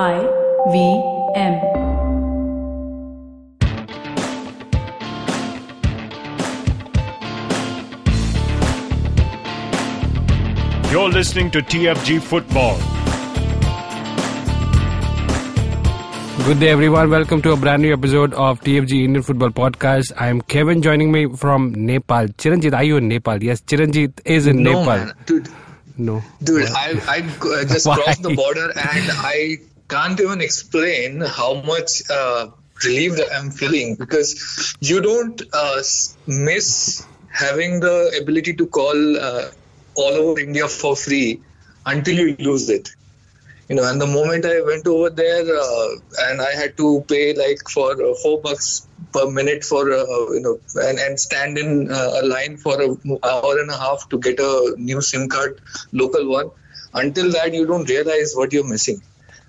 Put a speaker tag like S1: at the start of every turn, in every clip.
S1: I V M.
S2: You're listening to TFG Football.
S3: Good day, everyone. Welcome to a brand new episode of TFG Indian Football Podcast. I am Kevin, joining me from Nepal. Chiranjit, are you in Nepal? Yes, Chiranjit is in
S4: no,
S3: Nepal.
S4: Man. Dude,
S3: No.
S4: dude, I, I uh, just crossed the border and I can't even explain how much uh, relieved I'm feeling because you don't uh, miss having the ability to call uh, all over India for free until you lose it. You know, and the moment I went over there uh, and I had to pay like for uh, four bucks per minute for uh, you know and, and stand in a line for an hour and a half to get a new SIM card, local one. Until that, you don't realize what you're missing.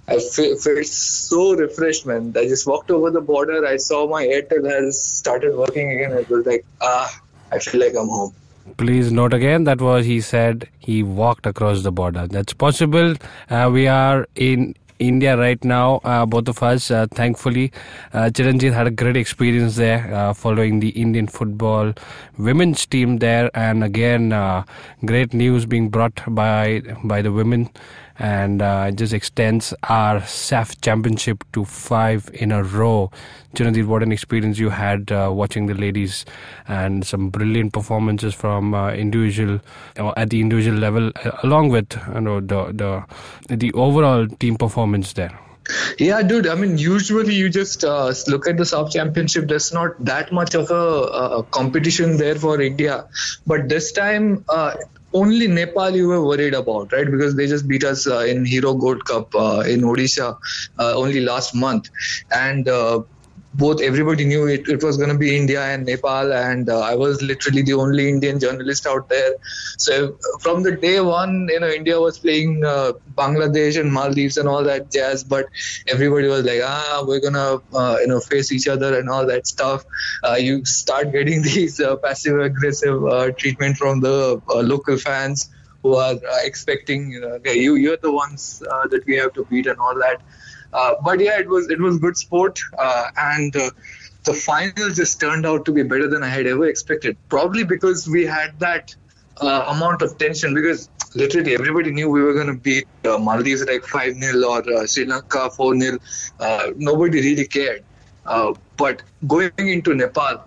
S4: I felt so refreshed, man. I just walked over the border. I saw my Airtel has started working again. It was like, ah, I feel like I'm home.
S3: Please note again that was he said he walked across the border. That's possible. Uh, we are in India right now, uh, both of us. Uh, thankfully, uh, Chiranjit had a great experience there uh, following the Indian football women's team there, and again, uh, great news being brought by by the women. And uh, just extends our SAFF championship to five in a row. Chiranjit, what an experience you had uh, watching the ladies and some brilliant performances from uh, individual uh, at the individual level, uh, along with you know the the the overall team performance there.
S4: Yeah, dude. I mean, usually you just uh, look at the SAFF Championship. There's not that much of a, a competition there for India, but this time uh, only Nepal you were worried about, right? Because they just beat us uh, in Hero Gold Cup uh, in Odisha uh, only last month, and. Both everybody knew it, it was going to be India and Nepal, and uh, I was literally the only Indian journalist out there. So from the day one, you know, India was playing uh, Bangladesh and Maldives and all that jazz, but everybody was like, ah, we're gonna, uh, you know, face each other and all that stuff. Uh, you start getting these uh, passive aggressive uh, treatment from the local fans who are expecting, you know, okay, you you're the ones that we have to beat and all that. Uh, but yeah, it was it was good sport, uh, and uh, the final just turned out to be better than I had ever expected. Probably because we had that uh, amount of tension because literally everybody knew we were going to beat uh, Maldives like 5 0 or uh, Sri Lanka 4 0. Uh, nobody really cared. But going into Nepal,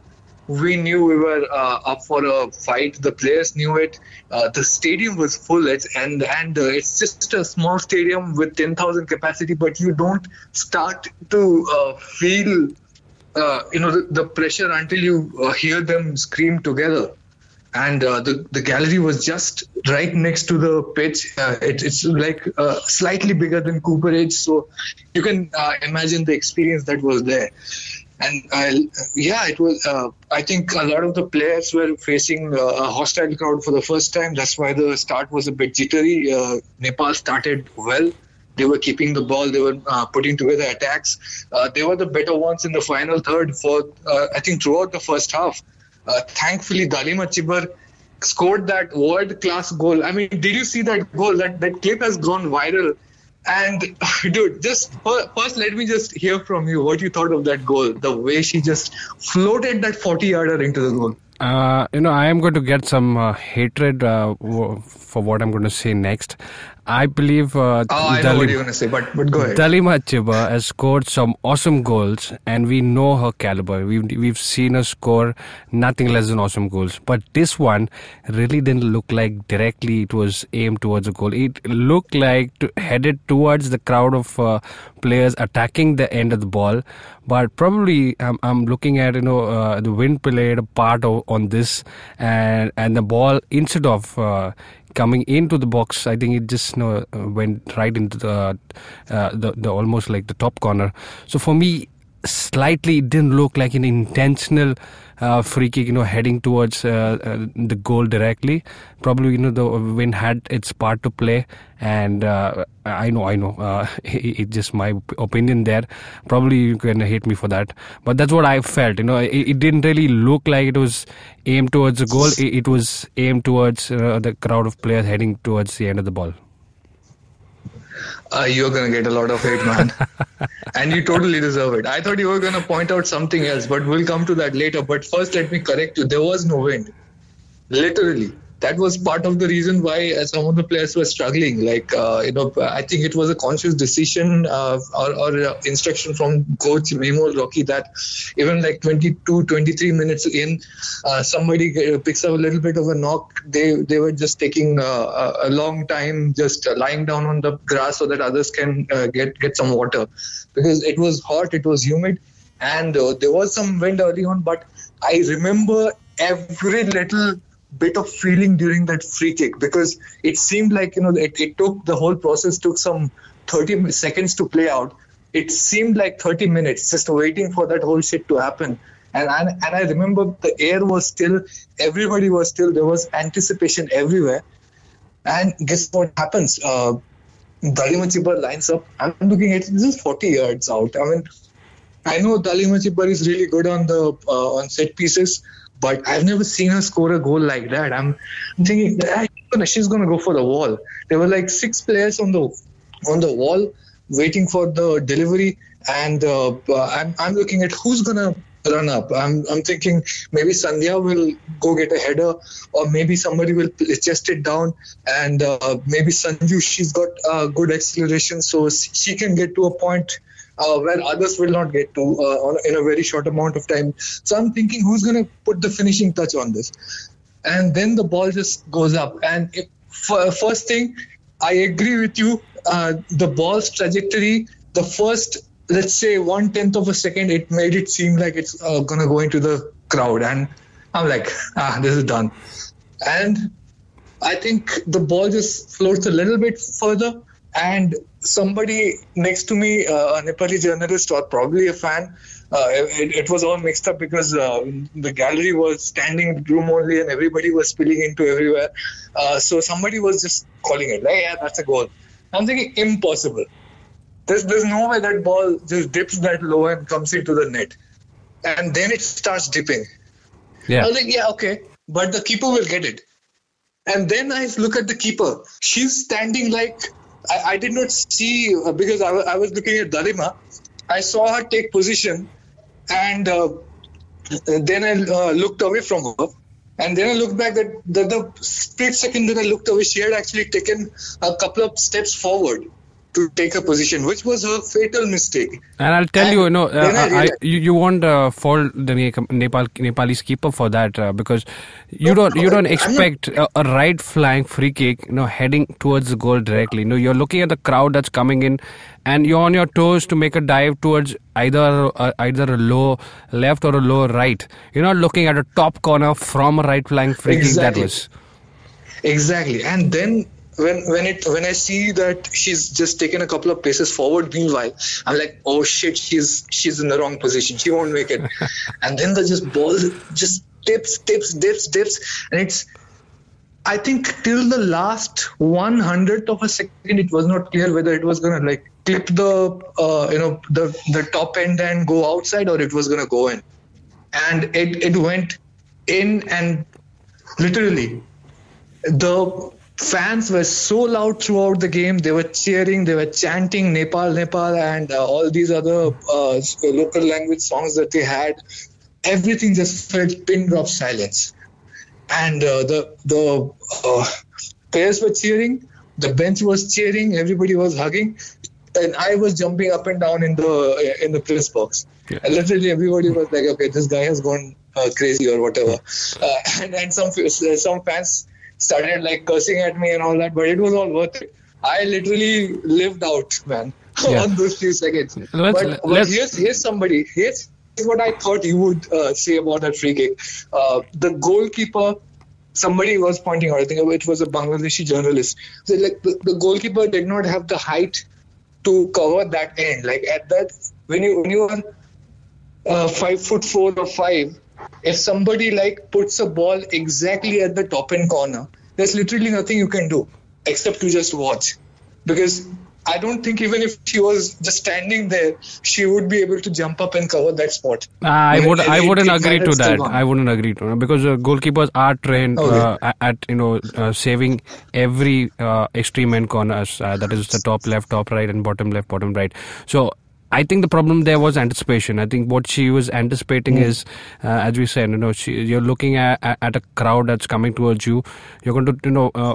S4: we knew we were uh, up for a fight. The players knew it. Uh, the stadium was full, it's, and and uh, it's just a small stadium with 10,000 capacity. But you don't start to uh, feel, uh, you know, the, the pressure until you uh, hear them scream together. And the the gallery was just right next to the pitch. It, it's like slightly bigger than Cooperage, so you can imagine the experience that was there and I, yeah, it was. Uh, I think a lot of the players were facing uh, a hostile crowd for the first time. That's why the start was a bit jittery. Uh, Nepal started well. They were keeping the ball. They were uh, putting together attacks. Uh, they were the better ones in the final third. For uh, I think throughout the first half. Thankfully, Dalima Chhibber scored that world-class goal. I mean, did you see that goal? That that clip has gone viral. And dude, just first, let me just hear from you what you thought of that goal. The way she just floated that 40 yarder into the goal.
S3: Uh, you know, I am going to get some uh, hatred uh, for what I'm going to say next. I believe. Uh,
S4: Oh, I know what you're gonna say, but but go ahead.
S3: Dalima Chhibber has scored some awesome goals, and we know her caliber. We've we've seen her score nothing less than awesome goals. But this one really didn't look like directly it was aimed towards a goal. It looked like to, headed towards the crowd of uh, players attacking the end of the ball. But probably I'm, I'm looking at you know uh, the wind played a part of, on this, and and the ball instead of uh, coming into the box, I think it just you know, went right into the, uh, the the almost like the top corner. So for me, slightly it didn't look like an intentional uh, free kick, you know, heading towards uh, uh, the goal directly. Probably, you know, the wind had its part to play, and uh, I know, I know, uh, it, it's just my opinion there. Probably you can hate me for that, but that's what I felt. You know, it, it didn't really look like it was aimed towards the goal. It, it was aimed towards uh, the crowd of players heading towards the end of the ball.
S4: Uh, you're gonna get a lot of hate, man, and you totally deserve it. I thought you were gonna point out something else, but we'll come to that later. But first, let me correct you. There was no wind, literally that was part of the reason why uh, some of the players were struggling. Like, uh, you know, I think it was a conscious decision uh, or, or uh, instruction from coach Maymol Rocky that even like 22, 23 minutes in, uh, somebody picks up a little bit of a knock. They they were just taking uh, a long time, just lying down on the grass so that others can get get some water, because it was hot, it was humid, and there was some wind early on. But I remember every little bit of feeling during that free kick because it seemed like you know it, it took the whole process took some 30 seconds to play out it seemed like 30 minutes just waiting for that whole shit to happen and and, and i remember the air was still everybody was still there was anticipation everywhere and guess what happens uh Dalima Chhibber lines up. I'm looking at this is 40 yards out. I mean, I know Dalima Chhibber is really good on the uh, on set pieces, but I've never seen her score a goal like that. I'm, I'm thinking ah, she's gonna go for the wall. There were like six players on the on the wall waiting for the delivery, and uh, uh, I'm I'm looking at who's gonna run up. I'm I'm thinking maybe Sandhya will go get a header, or maybe somebody will chest it down, and uh, maybe Sanju she's got uh, good acceleration, so she can get to a point uh, where others will not get to uh, in a very short amount of time. So I'm thinking, who's going to put the finishing touch on this? And then the ball just goes up. And first thing, I agree with you. Uh, the ball's trajectory, the first, let's say, one tenth of a second, it made it seem like it's uh, going to go into the crowd. And I'm like, ah, this is done. And I think the ball just floats a little bit further and somebody next to me, uh, a Nepali journalist or probably a fan, uh, it, it, was all mixed up because uh, the gallery was standing room only and everybody was spilling into everywhere. Uh, so somebody was just calling it, like, yeah, that's a goal. I'm thinking, impossible. There's, there's no way that ball just dips that low and comes into the net. And then it starts dipping. Yeah. I was like, yeah, okay. But the keeper will get it. And then I look at the keeper. She's standing like I, I did not see because I, I was looking at Dalima. I saw her take position, and uh, then I uh, looked away from her. And then I looked back that the, the split second that I looked away, she had actually taken a couple of steps forward to take a position, which was a fatal mistake.
S3: And I'll tell and you, you know, uh, I, I, you, you won't uh, fault the Nepal Nepalese keeper for that uh, because you don't you don't expect a, a, right flying free kick, you know, heading towards the goal directly. You know, you're looking at the crowd that's coming in, and you're on your toes to make a dive towards either uh, either a low left or a low right. You're not looking at a top corner from a right flying free exactly. kick. That was
S4: exactly, and then when when it when I see that she's just taken a couple of paces forward, meanwhile, I'm like, oh shit, she's she's in the wrong position. She won't make it. and then the just ball just tips, tips, dips, dips, and it's. I think till the last one hundredth of a second, it was not clear whether it was gonna like clip the uh, you know the the top end and go outside or it was gonna go in, and it it went in and literally the fans were so loud throughout the game. They were cheering, they were chanting Nepal, Nepal, and uh, all these other uh, local language songs that they had. Everything just felt pin drop silence, and uh, the the uh, players were cheering, the bench was cheering, everybody was hugging, and I was jumping up and down in the in the press box. Yeah. And literally everybody was like, "Okay, this guy has gone uh, crazy or whatever," uh, and and some some fans started like cursing at me and all that, but it was all worth it. I literally lived out, man, yeah. on those few seconds. Let's, but, but here's here's somebody. Here's what I thought you would uh, say about that free kick. Uh, the goalkeeper, somebody was pointing out. I think it was a Bangladeshi journalist. So like the, the goalkeeper did not have the height to cover that end. Like at that, when you when you are uh, five foot four or five, if somebody like puts a ball exactly at the top end corner, there's literally nothing you can do except to just watch. Because I don't think even if she was just standing there, she would be able to jump up and cover that spot.
S3: Uh, I would, I wouldn't agree to that. I wouldn't agree to that because uh, goalkeepers are trained
S4: Okay.
S3: uh, at- you know uh, saving every uh, extreme end corners. Uh, that is the top left, top right, and bottom left, bottom right. So. I think the problem there was anticipation. I think what she was anticipating
S4: Hmm.
S3: is, uh, as we said, you know, she, you're looking at, at at a crowd that's coming towards you. You're going to, you know, uh,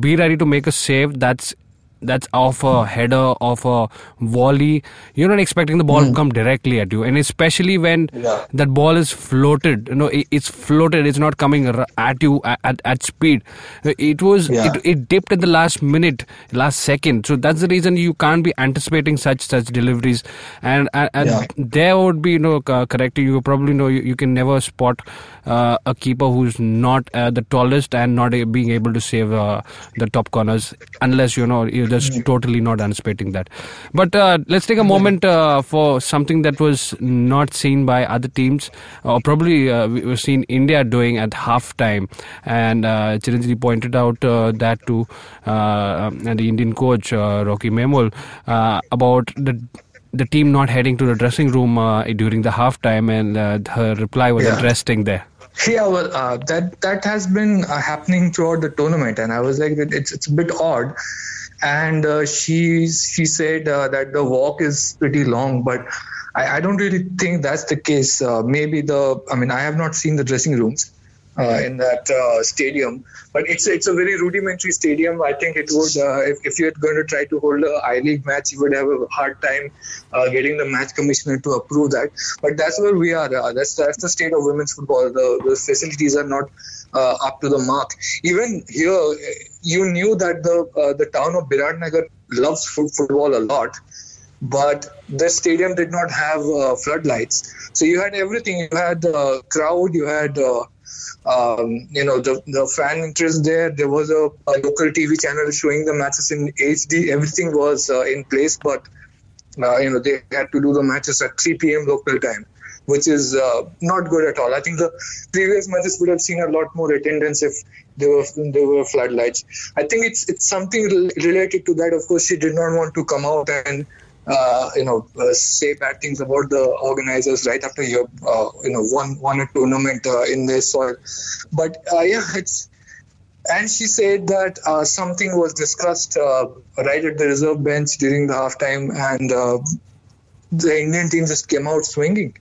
S3: be ready to make a save that's that's off a header, off a volley. You're not expecting the ball to come directly at you, and especially when
S4: Hmm. Yeah.
S3: that ball is floated. You know, it's floated. It's not coming at you at, at, speed. It was
S4: Yeah.
S3: it, it dipped at the last minute, last second. So that's the reason you can't be anticipating such such deliveries. And and, and
S4: Yeah.
S3: there would be you know correcting. You probably know you, you can never spot uh, a keeper who's not uh, the tallest and not being able to save uh, the top corners unless you know you're just totally not anticipating that. But uh, let's take a moment uh, for something that was not seen by other teams, or probably uh, we- we've seen India doing at halftime. And uh, pointed out uh, that to uh, and the Indian coach uh, Rocky Maymol uh, about the the team not heading to the dressing room uh, during the halftime, and uh, her reply was
S4: Yeah.
S3: interesting there.
S4: Yeah, well, uh, that that has been happening throughout the tournament, and I was like, it's it's a bit odd. And uh, she she said uh, that the walk is pretty long, but I, I don't really think that's the case. Uh, maybe the I mean I have not seen the dressing rooms uh, in that uh, stadium, but it's it's a very rudimentary stadium. I think it would uh, if if you're going to try to hold a I League match, you would have a hard time getting the match commissioner to approve that. But that's where we are. That's that's the state of women's football. The the facilities are not up to the mark. Even here, you knew that the uh, the town of Biratnagar loves fo- football a lot, but the stadium did not have uh, floodlights. So you had everything. You had the crowd. You had. Uh, um, you know the, the fan interest there. There was a, a local TV channel showing the matches in HD. Everything was uh, in place, but uh, you know they had to do the matches at 3 p.m. local time, which is uh, not good at all. I think the previous matches would have seen a lot more attendance if there were there were floodlights. I think it's it's something related to that. Of course, she did not want to come out and uh, you know uh, say bad things about the organizers right after you uh, you know won won a tournament uh, in their soil. But uh, yeah, it's and she said that uh, something was discussed uh, right at the reserve bench during the halftime, and uh, the Indian team just came out swinging.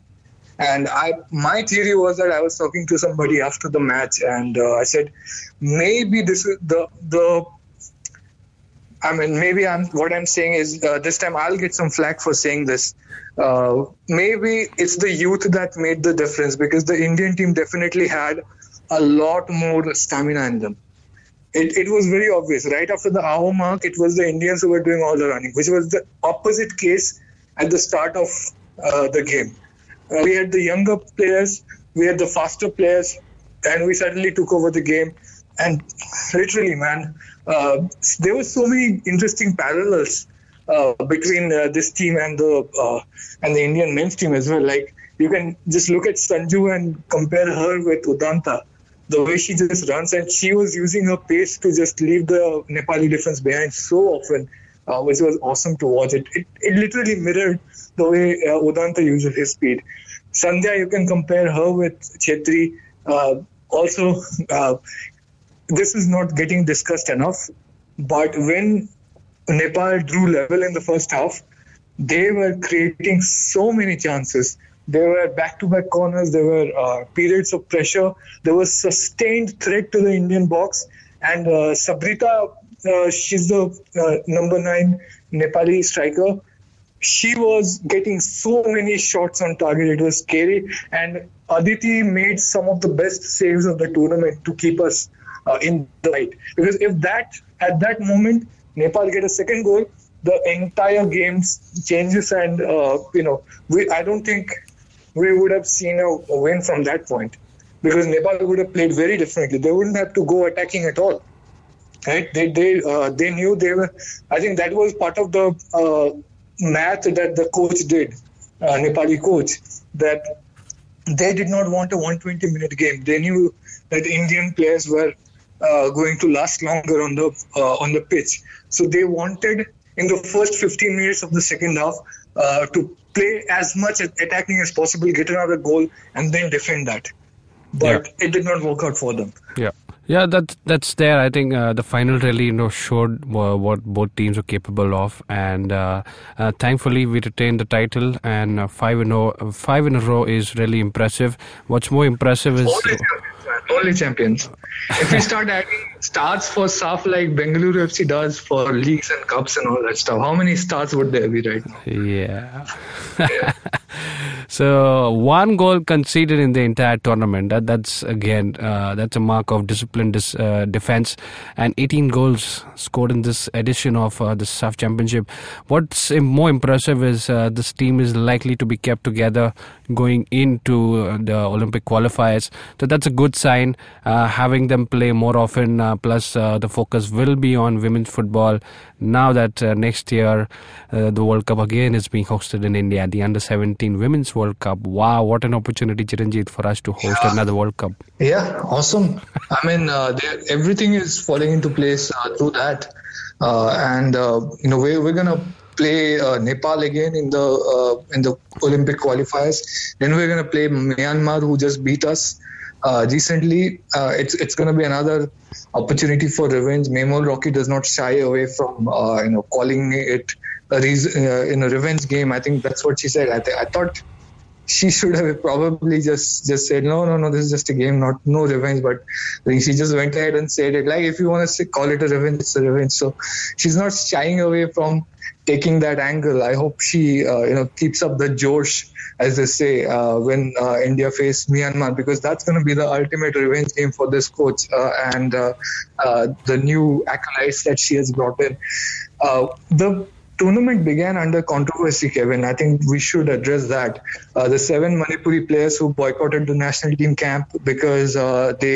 S4: And I, my theory was that I was talking to somebody after the match, and uh, I said, maybe this is the the. I mean, maybe I'm what I'm saying is uh, this time I'll get some flack for saying this. Uh, maybe it's the youth that made the difference because the Indian team definitely had a lot more stamina in them it, it was very obvious. Right after the hour mark, it was the Indians who were doing all the running, which was the opposite case at the start of uh, the game. Uh, we had the younger players, we had the faster players, and we suddenly took over the game. And literally, man, uh, there were so many interesting parallels uh, between uh, this team and the uh, and the Indian men's team as well. Like you can just look at Sanju and compare her with Udanta the way she just runs and she was using her pace to just leave the Nepali defense behind so often, uh, which was awesome to watch. It, it it literally mirrored the way uh, Udanta uses his speed. Sandhya, you can compare her with Chhetri. Uh, also, uh, this is not getting discussed enough, but when Nepal drew level in the first half, they were creating so many chances. There were back-to-back corners. There were uh, periods of pressure. There was sustained threat to the Indian box. And uh, Sabitra, she's the uh, number nine Nepali striker. She was getting so many shots on target. It was scary. And Aditi made some of the best saves of the tournament to keep us uh, in the fight. Because if that at that moment Nepal get a second goal, the entire game changes, and uh, you know we I don't think we would have seen a win from that point because Nepal would have played very differently. They wouldn't have to go attacking at all. Right? They they uh, they knew they were. I think that was part of the uh, math that the coach did, uh, Nepali coach, that they did not want a 120 minute game. They knew that Indian players were uh, going to last longer on the uh, on the pitch, so they wanted in the first 15 minutes of the second half uh, to play as much attacking as possible, get another goal, and then defend that. But yeah. it did not work out for them.
S3: Yeah. Yeah, that that's there. I think uh, the final really you know showed uh, what both teams were capable of, and uh, uh thankfully we retained the title. And uh, five in a five in a row is really impressive. What's more impressive is
S4: only champions. If we start adding stars for stuff like Bengaluru FC does for leagues and cups and all that stuff, how many stars would there be right now?
S3: Yeah. yeah. so one goal conceded in the entire tournament. That that's again uh, that's a mark of disciplined dis, uh, defense, and 18 goals scored in this edition of uh, the SAFF Championship. What's more impressive is uh, this team is likely to be kept together going into uh, the Olympic qualifiers. So that's a good sign. Uh, having them play more often, plus uh, the focus will be on women's football. Now that uh, next year uh, the World Cup again is being hosted in India, the Under 17 Women's World Cup. Wow, what an opportunity, Chiranjit, for us to host yeah. another World Cup.
S4: Yeah, awesome. I mean, everything is falling into place through that. and you know, we're, we're gonna play uh, Nepal again in the uh, in the Olympic qualifiers. Then we're going to play Myanmar, who just beat us uh, recently. Uh, it's it's going to be another opportunity for revenge. Maymol Rocky does not shy away from uh, you know calling it a reason, uh, in a revenge game. I think that's what she said. I, th- I thought she should have probably just just said no no no this is just a game not no revenge but she just went ahead and said it like if you want to call it a revenge it's a revenge so she's not shying away from taking that angle. I hope she, uh, you know, keeps up the Josh, as they say, uh, when uh, India face Myanmar, because that's going to be the ultimate revenge game for this coach uh, and uh, uh, the new acolytes that she has brought in. the tournament began under controversy, Kevin. I think we should address that. the seven Manipuri players who boycotted the national team camp because they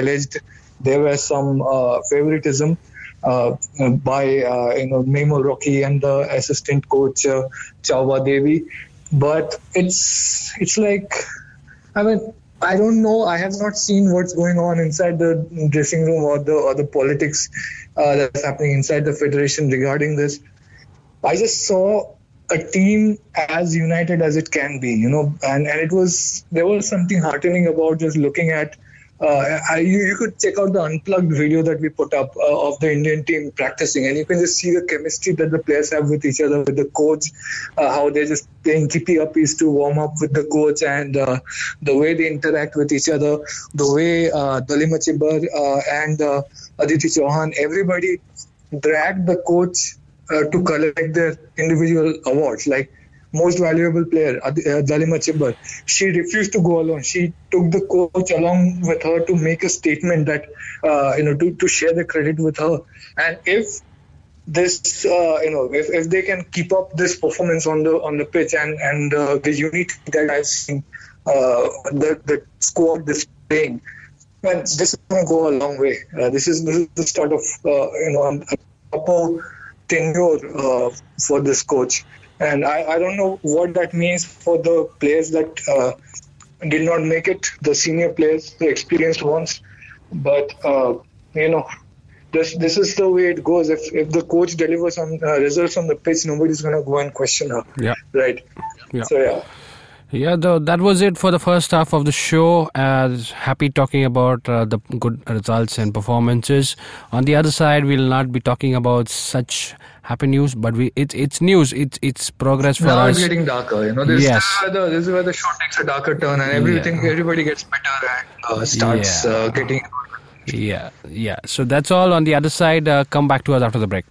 S4: alleged there was some favoritism. Uh, by uh, you know Maymol Rocky and the assistant coach uh, Devi. But it's it's like I mean I don't know. I have not seen what's going on inside the dressing room or the or the politics uh, that's happening inside the federation regarding this. I just saw a team as united as it can be, you know, and, and it was there was something heartening about just looking at uh, I, you, you, could check out the unplugged video that we put up uh, of the Indian team practicing, and you can just see the chemistry that the players have with each other, with the coach, uh, how they're just playing keepy uppies to warm up with the coach, and uh, the way they interact with each other, the way uh, Dalima Chhibber uh, and uh, Aditi Chauhan, everybody dragged the coach to collect their individual awards. Like most valuable player, uh, Dalima Chhibber, she refused to go alone. She took the coach along with her to make a statement that, uh, you know, to, to share the credit with her. And if this, uh, you know, if, if they can keep up this performance on the on the pitch and and uh, the unity that I've seen, uh, the the squad displaying, man, this is going to go a long way. Uh, this is this is the start of you know a proper tenure for this coach. And I, I don't know what that means for the players that uh, did not make it, the senior players, the experienced ones. But, uh, you know, this this is the way it goes. If if the coach delivers some uh, results on the pitch, nobody's going to go and question her.
S3: Yeah.
S4: Right.
S3: Yeah.
S4: So, yeah.
S3: Yeah, that was it for the first half of the show. As happy talking about uh, the good results and performances. On the other side, we'll not be talking about such happy news, but we it's it's news. It's it's progress for
S4: now
S3: us.
S4: it's getting darker. You know, this, yes. is the, this is where the show takes a darker turn, and everything yeah. everybody gets better and uh, starts yeah. uh, getting.
S3: Yeah, yeah. So that's all. On the other side, uh, come back to us after the break.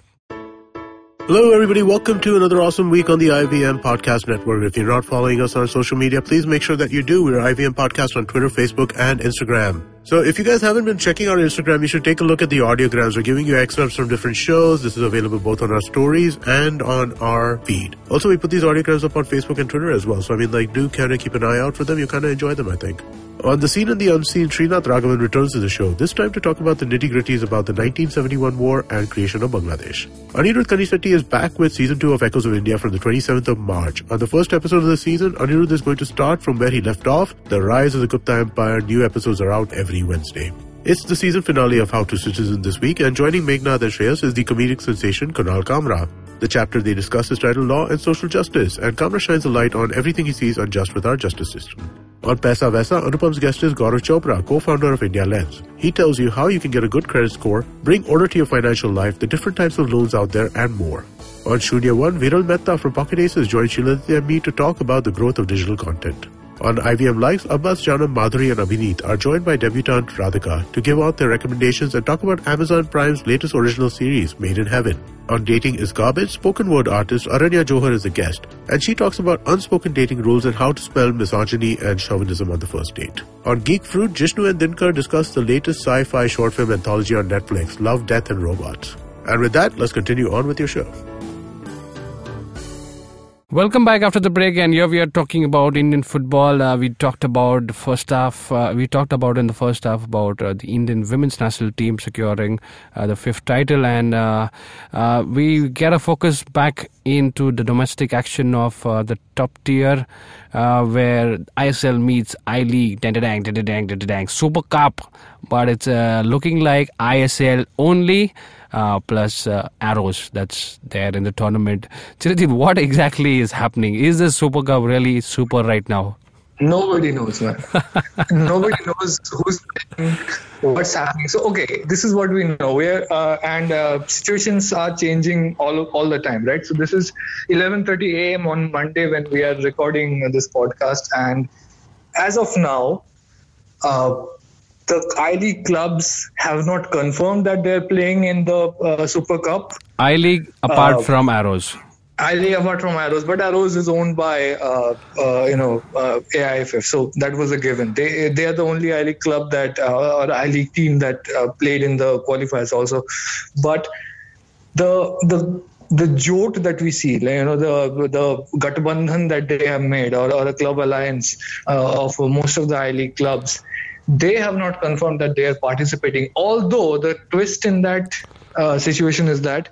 S5: Hello, everybody. Welcome to another awesome week on the IVM Podcast Network. If you're not following us on social media, please make sure that you do. We're IVM Podcast on Twitter, Facebook, and Instagram. So if you guys haven't been checking our Instagram, you should take a look at the audiograms. We're giving you excerpts from different shows. This is available both on our stories and on our feed. Also, we put these audiograms up on Facebook and Twitter as well. So I mean, like, do kind of keep an eye out for them. You kind of enjoy them, I think. On the Seen and the Unseen, Srinath Raghavan returns to the show, this time to talk about the nitty gritties about the 1971 war and creation of Bangladesh. Anirudh Kanisetti is back with season 2 of Echoes of India from the 27th of March. On the first episode of the season, Anirudh is going to start from where he left off, the rise of the Gupta Empire. New episodes are out every Wednesday. It's the season finale of How to Citizen this week, and joining Meghnad and is the comedic sensation Kunal Kamra. The chapter they discuss is titled Law and Social Justice, and Kamra shines a light on everything he sees unjust with our justice system. On Paisa Vaisa, Anupam's guest is Gaurav Chopra, co-founder of IndiaLends. He tells you how you can get a good credit score, bring order to your financial life, the different types of loans out there, and more. On Shunya One, Viral Mehta from Pocket Aces joined Shiladitya and me to talk about the growth of digital content. On IVM Likes, Abbas, Janam, Madhuri and Abhineet are joined by debutante Radhika to give out their recommendations and talk about Amazon Prime's latest original series, Made in Heaven. On Dating is Garbage, spoken word artist Aranya Johar is a guest, and she talks about unspoken dating rules and how to spell misogyny and chauvinism on the first date. On Geek Fruit, Jishnu and Dinkar discuss the latest sci-fi short film anthology on Netflix, Love, Death and Robots. And with that, let's continue on with your show.
S3: Welcome back after the break, and here we are talking about Indian football. Uh, we talked about the first half. Uh, we talked about in the first half about uh, the Indian women's national team securing uh, the fifth title, and uh, uh, we get a focus back into the domestic action of the top tier, where ISL meets I League, dang, dang, dang, dang, Super Cup, but it's looking like ISL only uh, plus uh, arrows that's there in the tournament. Chiranjit, what exactly is happening? Is the Super Cup really super right now?
S4: Nobody knows, man. Nobody knows who's what's happening. So, okay, this is what we know. We're uh, and uh, situations are changing all all the time, right? So, this is 11:30 a.m. on Monday when we are recording this podcast, and as of now, uh, the I League clubs have not confirmed that they're playing in the uh, Super Cup.
S3: I League apart uh, from Arrows.
S4: I League apart from Arrows, but Arrows is owned by uh, uh you know uh, AIFF, so that was a given. They they are the only I League club that uh, or I League team that played in the qualifiers also, but the the the jolt that we see, like, you know, the the Gatbandhan that they have made, or, or a club alliance of most of the I League clubs, they have not confirmed that they are participating. Although the twist in that uh, situation is that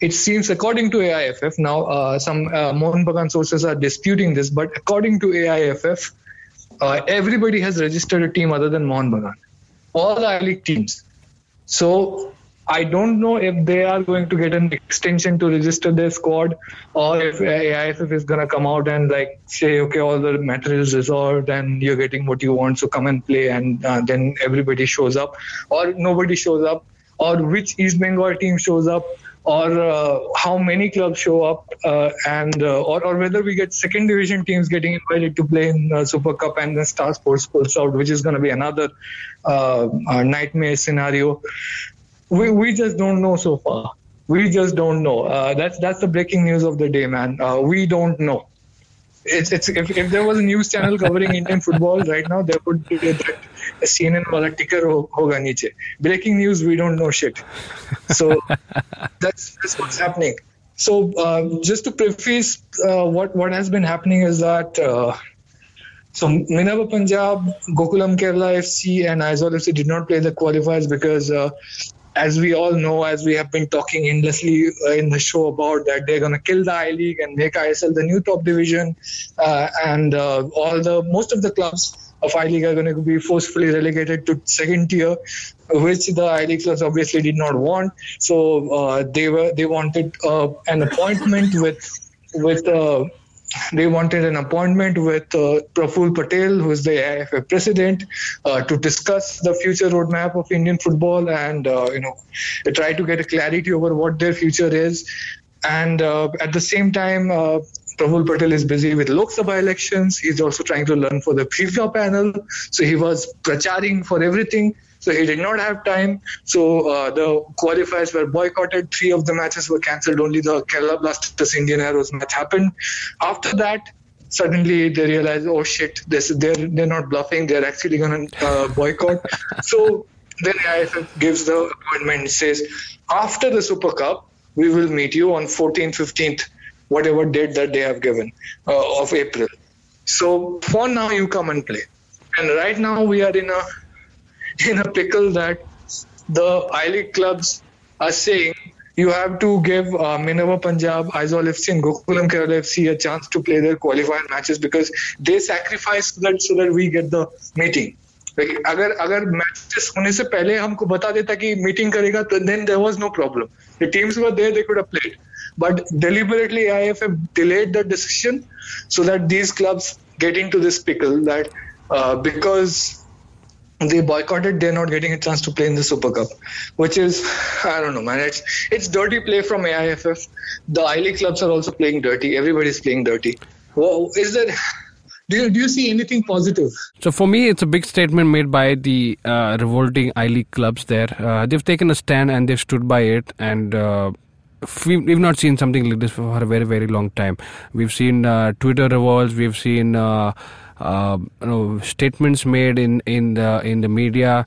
S4: it seems, according to AIFF, now uh, some uh, Mohun Bagan sources are disputing this, but according to AIFF, uh, everybody has registered a team other than Mohun Bagan, all the I League teams. So I don't know if they are going to get an extension to register their squad or if AIFF is going to come out and like say, okay, all the matter is resolved and you're getting what you want, so come and play, and uh, then everybody shows up, or nobody shows up, or which East Bengal team shows up, or uh, how many clubs show up, uh, and uh, or, or whether we get second division teams getting invited to play in uh, Super Cup and then Star Sports pulls out, which is going to be another uh, nightmare scenario we, we just don't know so far. We just don't know. Uh, that's that's the breaking news of the day, man. Uh, we don't know. It's, it's if, if there was a news channel covering Indian football right now, there would be that CNN wala ticker hoga niche. Breaking news, we don't know shit. So that's that's what's happening. So uh, just to preface uh, what what has been happening is that. Uh, so Minerva Punjab, Gokulam Kerala FC, and Aizawl FC did not play the qualifiers because uh, as we all know, as we have been talking endlessly uh, in the show about that, they're going to kill the I League and make ISL the new top division, uh, and uh, all the most of the clubs of I League are going to be forcefully relegated to second tier, which the I League clubs obviously did not want. So uh, they were they wanted uh, an appointment with with uh, they wanted an appointment with uh, Praful Patel, who is the AIFF president, uh, to discuss the future roadmap of Indian football and uh, you know try to get a clarity over what their future is. And uh, at the same time, uh, Praful Patel is busy with Lok Sabha elections. He's also trying to learn for the FIFA panel. So he was pracharing for everything. So he did not have time. So uh, the qualifiers were boycotted. Three of the matches were cancelled. Only the Kerala Blasters Indian Arrows match happened. After that, suddenly they realize, oh shit, this they're they're not bluffing. They're actually going to uh, boycott. so then IFF gives the appointment. Says after the Super Cup, we will meet you on 14th, 15th, whatever date that they have given uh, of April. So for now, you come and play. And right now we are in a in a pickle that the I League clubs are saying you have to give uh, Minerva Punjab, Aizawl FC, and Gokulam Kerala FC a chance to play their qualifying matches because they sacrifice that so that we get the meeting. Like, अगर अगर matches होने से पहले हमको बता देता कि meeting करेगा तो then there was no problem the teams were there they could have played but deliberately IFF delayed the decision so that these clubs get into this pickle that uh, because they boycotted, they're not getting a chance to play in the Super Cup, which is, I don't know, man. It's it's dirty play from AIFF. The I League clubs are also playing dirty. Everybody's playing dirty. Well, is there? Do you, do you see anything positive?
S3: So for me, it's a big statement made by the uh, revolting I League clubs. There, uh, they've taken a stand and they've stood by it, and uh, we've, we've not seen something like this for a very very long time. We've seen uh, Twitter revolts. We've seen uh, uh, you know statements made in in the in the media,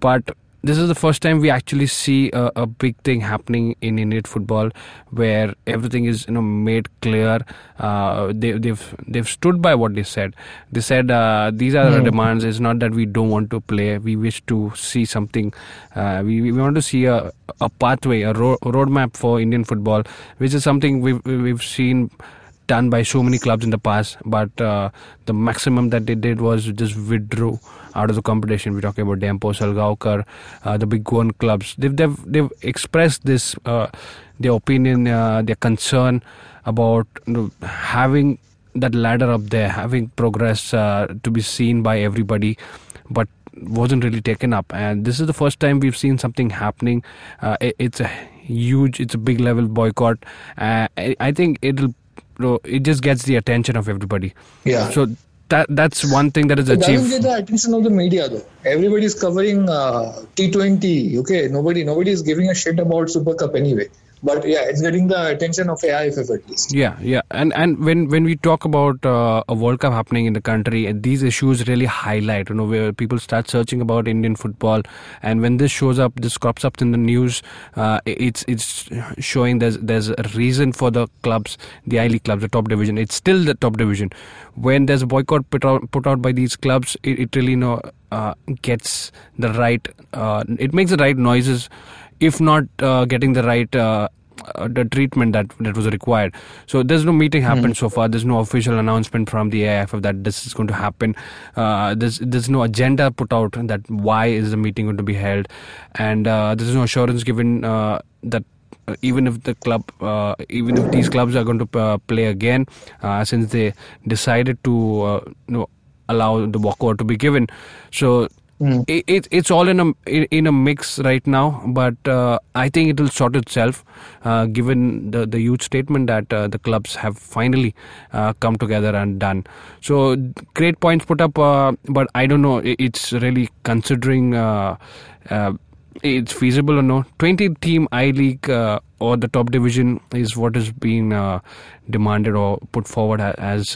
S3: but this is the first time we actually see a, a, big thing happening in Indian football, where everything is you know made clear. Uh, they, have they've, they've stood by what they said. They said uh, these are mm. hmm. demands. It's not that we don't want to play. We wish to see something. Uh, we, we want to see a, a pathway, a ro- roadmap for Indian football, which is something we've we've seen done by so many clubs in the past, but uh, the maximum that they did was just withdrew out of the competition. We're talking about Dempo, Salgaocar, uh, the big one clubs. They've they've, they've expressed this uh, their opinion, uh, their concern about you know, having that ladder up there, having progress uh, to be seen by everybody, but wasn't really taken up. And this is the first time we've seen something happening. Uh, it, it's a huge, it's a big level boycott. I, I think it'll it just gets the attention of everybody.
S4: Yeah.
S3: So that that's one thing that is
S4: it
S3: achieved.
S4: doesn't get the attention of the media though. Everybody is covering uh, T20. Okay, nobody nobody is giving a shit about Super Cup anyway but yeah, it's getting the attention of AIFF at least.
S3: Yeah, yeah, and and when when we talk about uh, a World Cup happening in the country, these issues really highlight. You know, where people start searching about Indian football, and when this shows up, this crops up in the news. Uh, it's it's showing there's there's a reason for the clubs, the I League clubs, the top division. It's still the top division. When there's a boycott put out put out by these clubs, it, it really you know uh, gets the right. Uh, it makes the right noises if not uh, getting the right uh, uh, the treatment that that was required. So there's no meeting happened mm. so far. There's no official announcement from the AIFF that this is going to happen. Uh, there's there's no agenda put out that why is the meeting going to be held, and uh, there's no assurance given uh, that. even if the club, even if these clubs are going to play again, since they decided to you know, allow the walkover to be given, so Mm. It, it, it's all in a in a mix right now, but uh, I think it will sort itself, uh, given the the huge statement that uh, the clubs have finally uh, come together and done. So great points put up, uh, but I don't know. It's really considering uh, it's feasible or no. Twenty team I League or the top division is what is being demanded or put forward as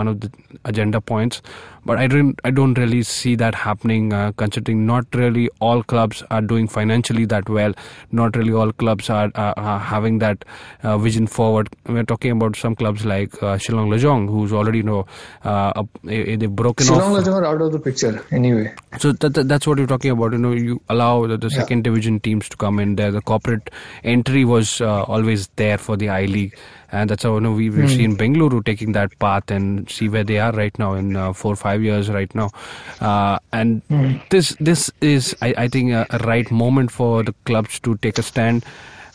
S3: one of the agenda points but I don't I don't really see that happening. Uh, considering not really all clubs are doing financially that well, not really all clubs are, uh, are having that uh, vision forward. We're talking about some clubs like uh, Shillong Lajong, who's already you know uh, they've broken
S4: Shillong off. Lajong are out of the picture anyway.
S3: So that, that, that's what you're talking about. You know, you allow the, the second yeah. division teams to come in there. The corporate entry was uh, always there for the I League and that's how you know, we, we've mm. seen Bengaluru taking that path and see where they are right now in uh, four or five years right now. Uh, and mm. this this is, I, I think, a, a, right moment for the clubs to take a stand.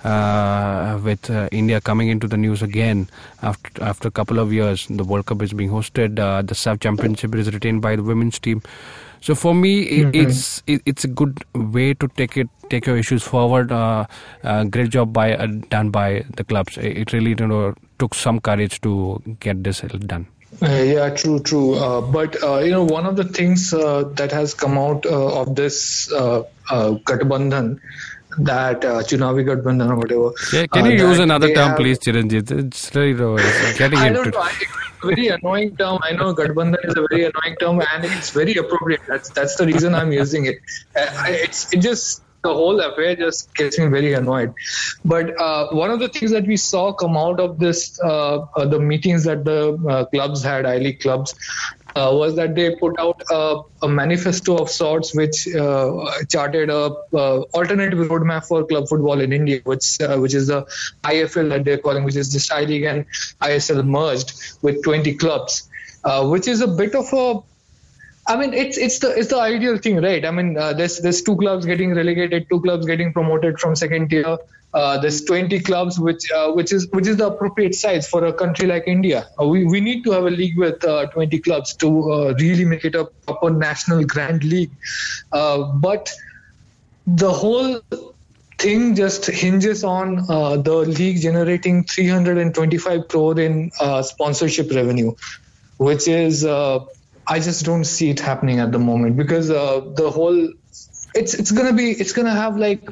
S3: Uh, with uh, India coming into the news again after after a couple of years, the World Cup is being hosted. Uh, the SAFF championship is retained by the women's team. So for me, it, mm-hmm. it's it, it's a good way to take it take your issues forward. Uh, uh, great job by uh, done by the clubs. It really you know took some courage to get this done.
S4: Uh, yeah, true, true. Uh, but uh, you know, one of the things that has come out of this uh, Gadbandhan that uh, Chunavi Gadbandhan or whatever.
S3: Yeah, can you use another term, have, please, Chiranjit? It's really it's getting
S4: I into. Don't know. Very annoying term. I know Gadbandhan is a very annoying term, and it's very appropriate. That's that's the reason I'm using it. It's it just the whole affair just gets me very annoyed. But uh, one of the things that we saw come out of this, uh, uh, the meetings that the uh, clubs had, I League clubs, uh, was that they put out a, a manifesto of sorts which uh, charted a alternative roadmap for club football in India, which which is the IFL that they're calling, which is just I League and ISL merged with 20 clubs, which is a bit of a I mean, it's it's the it's the ideal thing, right? I mean, uh, there's there's two clubs getting relegated, two clubs getting promoted from second tier. Uh, there's 20 clubs, which uh, which is which is the appropriate size for a country like India. Uh, we we need to have a league with uh, 20 clubs to uh, really make it a proper national grand league. But the whole thing just hinges on the league generating 325 crore in sponsorship revenue, which is I just don't see it happening at the moment because uh, the whole it's it's gonna be it's gonna have like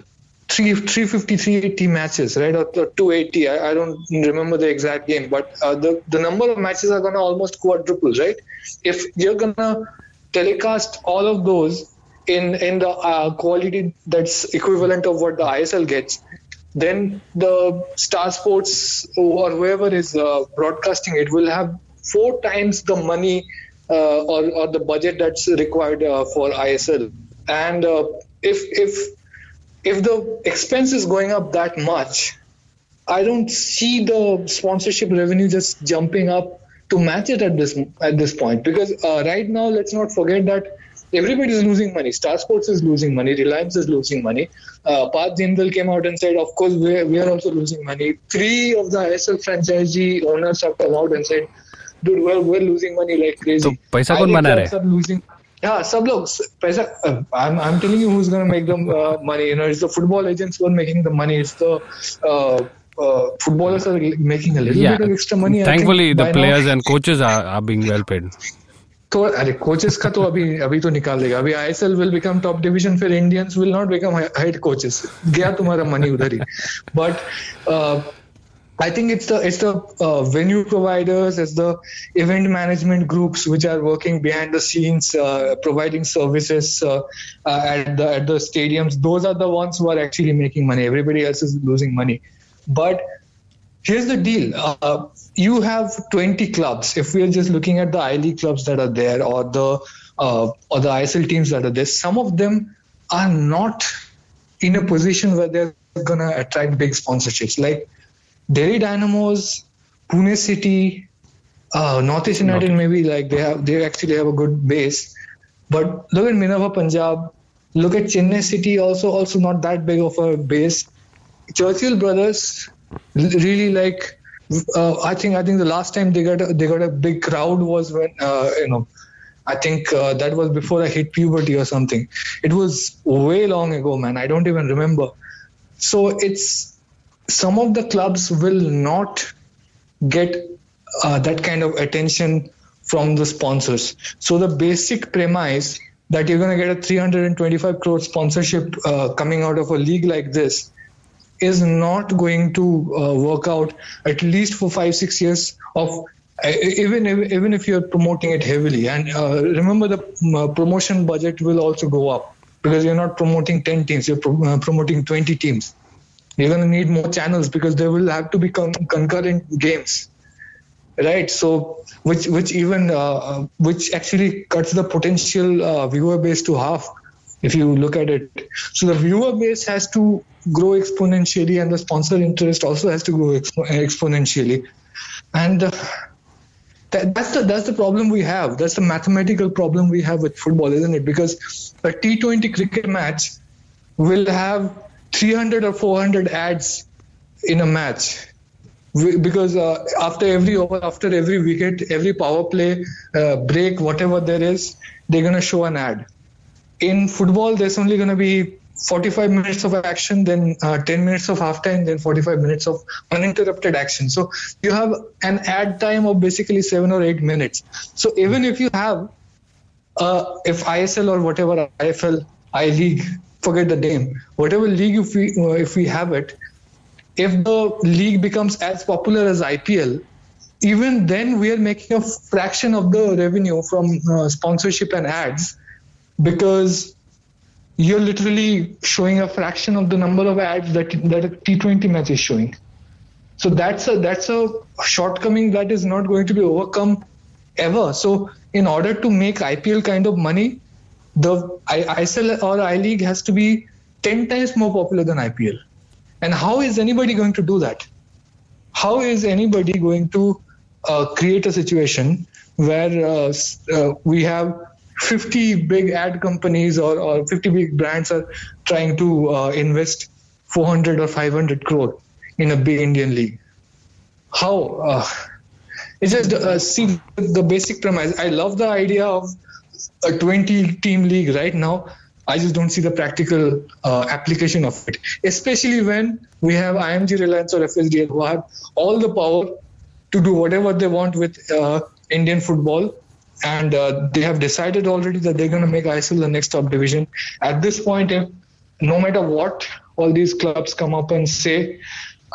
S4: three 350 380 matches right? Or, or 280 I, I don't remember the exact game but uh, the the number of matches are gonna almost quadruple right? If you're gonna telecast all of those in in the uh, quality that's equivalent of what the ISL gets, then the Star Sports or whoever is uh, broadcasting it will have four times the money or, or the budget that's required uh, for ISL. And uh, if if if the expense is going up that much, I don't see the sponsorship revenue just jumping up to match it at this at this point because uh, right now let's not forget that everybody is losing money. Star Sports is losing money. Reliance is losing money. Uh, Jindal came out and said, of course, we we are also losing money. Three of the ISL franchisee owners have come out and said, dude we're we're losing money like crazy
S3: तो पैसा कौन बना रहा?
S4: है सब losing हाँ सब लोग पैसा I am I telling you who is gonna make the money you know it's the football agents who making the money it's the footballers are making a little bit of extra money
S3: thankfully the players and coaches are are being well paid
S4: तो अरे coaches का तो अभी अभी तो निकाल देगा। अभी ISL will become top division फिर Indians will not become head coaches गया तुम्हारा मनी उधर ही। But I think it's the it's the uh, venue providers, it's the event management groups which are working behind the scenes, uh, providing services uh, uh, at the at the stadiums. Those are the ones who are actually making money. Everybody else is losing money. But here's the deal: uh, you have 20 clubs. If we are just looking at the I League clubs that are there, or the uh, or the ISL teams that are there, some of them are not in a position where they're gonna attract big sponsorships. Like Delhi Dynamos, Pune City, uh, Northeast United, maybe like they have they actually have a good base. But look at Minerva Punjab, look at Chennai City, also also not that big of a base. Churchill Brothers, really like. Uh, I think I think the last time they got a, they got a big crowd was when uh, you know. I think uh, that was before I hit puberty or something. It was way long ago, man. I don't even remember. So it's some of the clubs will not get uh, that kind of attention from the sponsors. So the basic premise that you're going to get a 325 crore sponsorship uh, coming out of a league like this is not going to uh, work out at least for five six years of uh, even if, even if you're promoting it heavily and uh, remember the uh, promotion budget will also go up because you're not promoting 10 teams you're pro- promoting 20 teams you're going to need more channels because there will have to be con- concurrent games. Right? So which which even uh, uh, which actually cuts the potential uh, viewer base to half if you look at it. So the viewer base has to grow exponentially and the sponsor interest also has to grow expo- exponentially. And uh, that, that's the that's the problem we have. That's the mathematical problem we have with football isn't it? Because a t20 cricket match will have 300 or 400 ads in a match. Because uh, after every over after every wicket every power play uh, break whatever there is they're going to show an ad. In football there's only going to be 45 minutes of action then uh, 10 minutes of halftime then 45 minutes of uninterrupted action. So you have an ad time of basically 7 or 8 minutes. So even if you have uh, if ISL or whatever IFL, I League, forget the name, whatever league if we uh, if we have it, if the league becomes as popular as IPL, even then we are making a fraction of the revenue from uh, sponsorship and ads because you're literally showing a fraction of the number of ads that that a T20 match is showing. So that's a that's a shortcoming that is not going to be overcome ever. So in order to make IPL kind of money, the ISL or I League has to be ten times more popular than IPL. And how is anybody going to do that? How is anybody going to uh, create a situation where uh, uh, we have 50 big ad companies or, or 50 big brands are trying to uh, invest 400 or 500 crore in a big Indian league. How? Uh, it's just uh, see the basic premise. I love the idea of a 20 team league right now. I just don't see the practical uh, application of it, especially when we have IMG Reliance or FSDL who have all the power to do whatever they want with uh, Indian football. And uh, they have decided already that they're going to make ISL the next top division. At this point, if, no matter what all these clubs come up and say,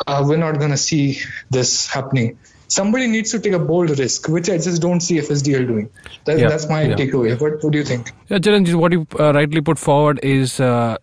S4: uh, we're not going to see this happening. Somebody needs to take a bold risk, which I just don't see FSDL doing. That,
S3: Yeah,
S4: that's my
S3: yeah.
S4: takeaway. What, what do you think?
S3: Yeah, Chiranjit, what you uh, rightly put forward is uh,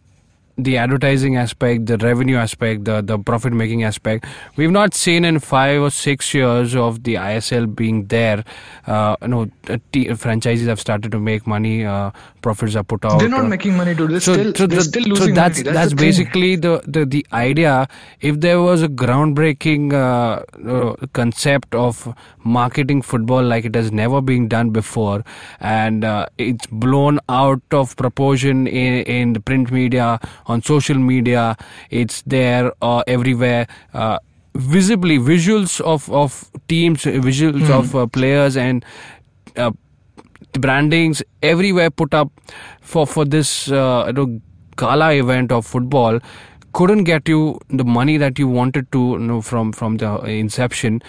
S3: the advertising aspect, the revenue aspect, the, the profit making aspect. We've not seen in five or six years of the ISL being there. Uh, you know, t- franchises have started to make money. Uh, profits are put out.
S4: They're not
S3: uh,
S4: making money, dude. They're
S3: so,
S4: still,
S3: so,
S4: they're
S3: the-
S4: still
S3: so
S4: losing
S3: that's
S4: money.
S3: that's,
S4: the
S3: basically the, the the idea. If there was a groundbreaking uh, uh, concept of marketing football like it has never been done before, and uh, it's blown out of proportion in, in the print media, on social media, it's there uh, everywhere. Uh, visibly visuals of of teams visuals of uh, players and uh, the brandings everywhere put up for for this uh, you know, gala event of football couldn't get you the money that you wanted to you know, from from the inception.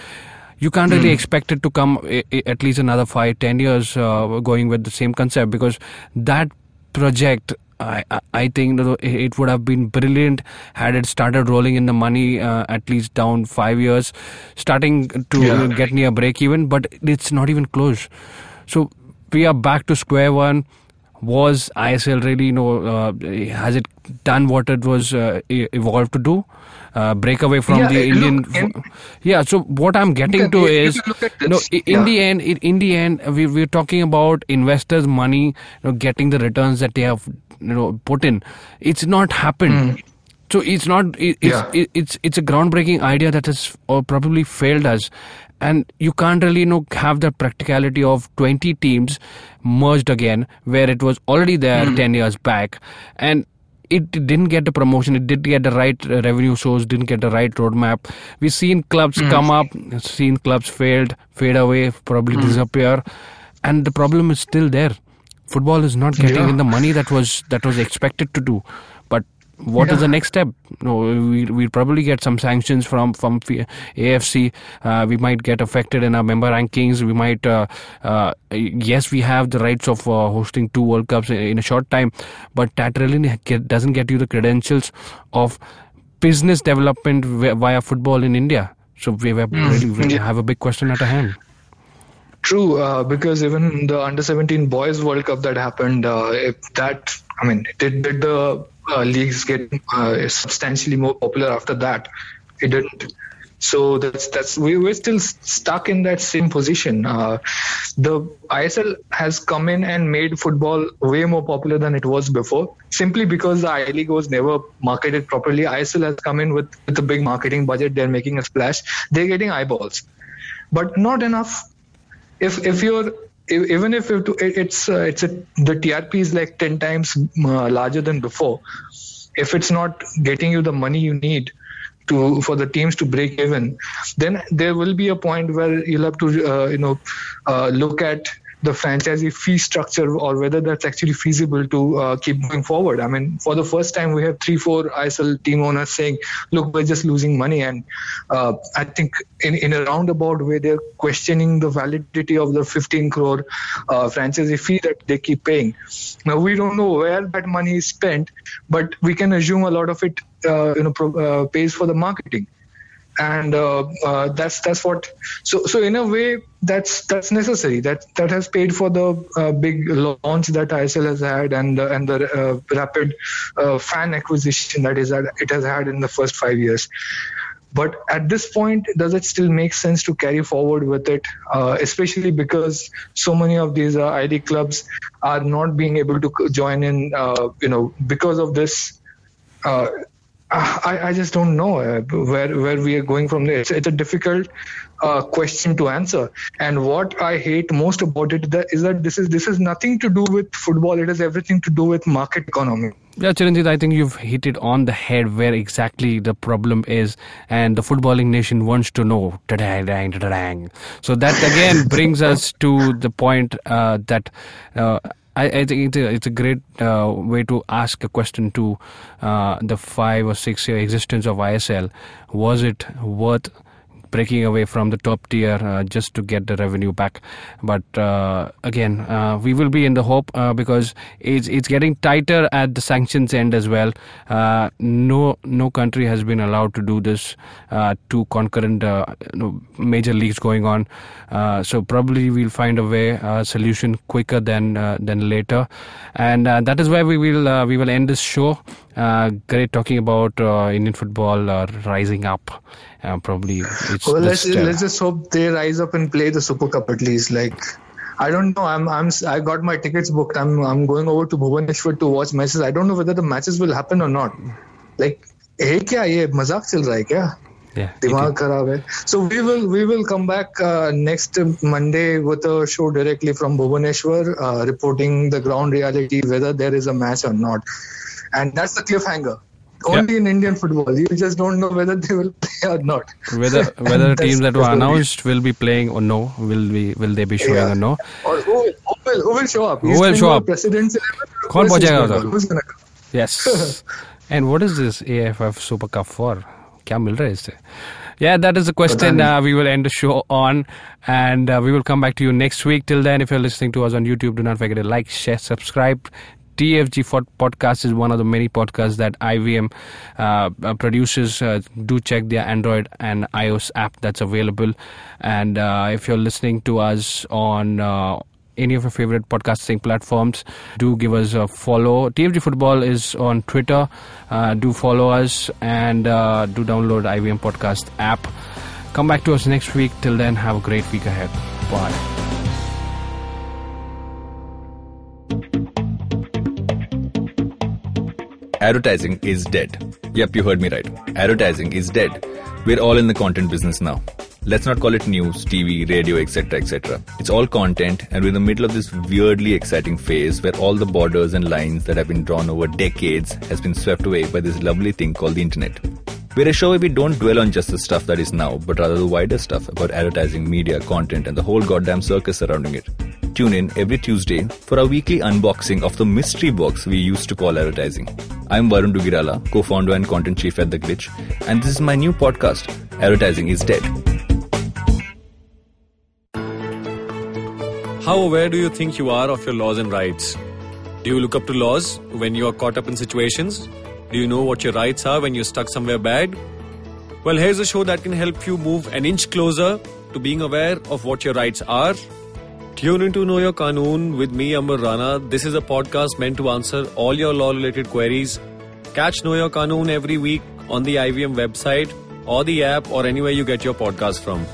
S3: You can't really expect it to come i- i- at least another five ten years uh, going with the same concept because that project I, I- think it would have been brilliant had it started rolling in the money uh, at least down five years, starting to
S4: Yeah.
S3: get near break even, but it's not even close. So we are back to square one. Was ISL really, you know, uh, has it done what it was uh, evolved to do? Uh, break away from
S4: Yeah,
S3: the
S4: look,
S3: Indian.
S4: in-
S3: yeah. So what I'm getting to is,
S4: can look at
S3: you know, in
S4: Yeah.
S3: the end, in, in the end, we, we're talking about investors' money, you know, getting the returns that they have, you know, put in. It's not happened. Hmm. So it's not. It, it's,
S4: Yeah.
S3: it, it's it's a groundbreaking idea that has or probably failed us, and you can't really you know have the practicality of 20 teams merged again where it was already there hmm. 10 years back, and it didn't get the promotion. It didn't get the right uh, revenue source. Didn't get the right roadmap. We've seen clubs hmm. come up, seen clubs failed, fade away, probably disappear, and the problem is still there. Football is not getting
S4: Yeah.
S3: in the money that was that was expected to do, but what is
S4: Yeah.
S3: the next step? No, we we probably get some sanctions from from AFC. Uh, we might get affected in our member rankings. We might, uh, uh, yes, we have the rights of uh, hosting two World Cups in, in a short time, but that really doesn't get you the credentials of business development via football in India. So we have really, really have a big question at our hand.
S4: True, uh, because even the under 17 boys World Cup that happened, uh, that, I mean, did, did the uh, leagues get uh, substantially more popular after that? It didn't. So that's that's we we're still stuck in that same position. Uh, the ISL has come in and made football way more popular than it was before, simply because the I League was never marketed properly. ISL has come in with with a big marketing budget. They're making a splash. They're getting eyeballs, but not enough if if you're if, even if it, it's uh, it's a, the TRP is like 10 times uh, larger than before. If it's not getting you the money you need to for the teams to break even then there will be a point where you'll have to uh, you know uh, look at the franchisee fee structure or whether that's actually feasible to uh, keep going forward. I mean, for the first time, we have three, four ISL team owners saying, "Look, we're just losing money," and uh, I think in in a roundabout way, they're questioning the validity of the 15 crore uh, franchisee fee that they keep paying. Now we don't know where that money is spent, but we can assume a lot of it, uh, you know, pro- uh, pays for the marketing and uh, uh, that's that's what so so in a way that's that's necessary. That that has paid for the uh, big launch that ISL has had and and the uh, rapid uh, fan acquisition that is that it has had in the first 5 years. But at this point does it still make sense to carry forward with it? Uh, especially because so many of these ID clubs are not being able to join in you know because of this I, I just don't know uh, where where we are going from there. It's, it's a difficult uh, question to answer. And what I hate most about it that is that this is this is nothing to do with football. It has everything to do with market economy.
S3: Yeah, Chiranjit, I think you've hit it on the head where exactly the problem is, and the footballing nation wants to know. So that again brings us to the point uh, that. Uh, I, I, think it's a, it's a great uh, way to ask a question to uh, the five or six year existence of ISL. Was it worth breaking away from the top tier uh, just to get the revenue back. But uh, again, uh, we will be in the hope uh, because it's it's getting tighter at the sanctions end as well. Uh, no no country has been allowed to do this. Uh, two concurrent major leagues going on, so probably we'll find a way a solution quicker than than later, and that is why we will we will end this show great talking about Indian football rising up uh, probably it's
S4: well, let's, let's just hope they rise up and play the Super Cup at least. Like, I don't know. I'm I'm I got my tickets booked. I'm I'm going over to Bhubaneswar to watch matches. I don't know whether the matches will happen or not. Like, hey, क्या ये मजाक चल रहा है क्या?
S3: Yeah,
S4: दिमाग खराब है so we will we will come back uh, next monday with a show directly from bhubaneswar uh, reporting the ground reality whether there is a match or not and that's the cliffhanger only yeah. in Indian football. You just don't know whether they will play or not.
S3: Whether whether the teams that were announced will be playing or no, will be will they be showing yeah. or no?
S4: Or who, who, will, who will show up?
S3: Who will show up?
S4: President's
S3: कौन पहुंचेगा Who's gonna come? Yes. and what is this AFF Super Cup for? क्या मिल रहा है इससे? Yeah, that is the question uh, we will end the show on. And uh, we will come back to you next week. Till then, if you're listening to us on YouTube, do not forget to like, share, subscribe. TFG podcast is one of the many podcasts that IVM uh, uh, produces. Uh, do check their Android and iOS app that's available. And uh, if you're listening to us on uh, any of your favorite podcasting platforms, do give us a follow. TFG Football is on Twitter. Uh, do follow us and do download IVM Podcast app. Come back to us next week. Till then, have a great week ahead. Bye.
S6: Advertising is dead. Yep, you heard me right. Advertising is dead. We're all in the content business now. Let's not call it news, TV, radio, etc., etc. It's all content, and we're in the middle of this weirdly exciting phase where all the borders and lines that have been drawn over decades has been swept away by this lovely thing called the internet. We're a show where we don't dwell on just the stuff that is now, but rather the wider stuff about advertising, media, content, and the whole goddamn circus surrounding it. Tune in every Tuesday for our weekly unboxing of the mystery box we used to call advertising. I'm Varun Duggirala, co-founder and content chief at The Glitch, and this is my new podcast, Advertising is Dead.
S7: How aware do you think you are of your laws and rights? Do you look up to laws when you are caught up in situations? Do you know what your rights are when you're stuck somewhere bad? Well, here's a show that can help you move an inch closer to being aware of what your rights are Tune into Know Your Kanoon with me, Amber Rana. This is a podcast meant to answer all your law related queries. Catch Know Your Kanoon every week on the IVM website or the app or anywhere you get your podcast from.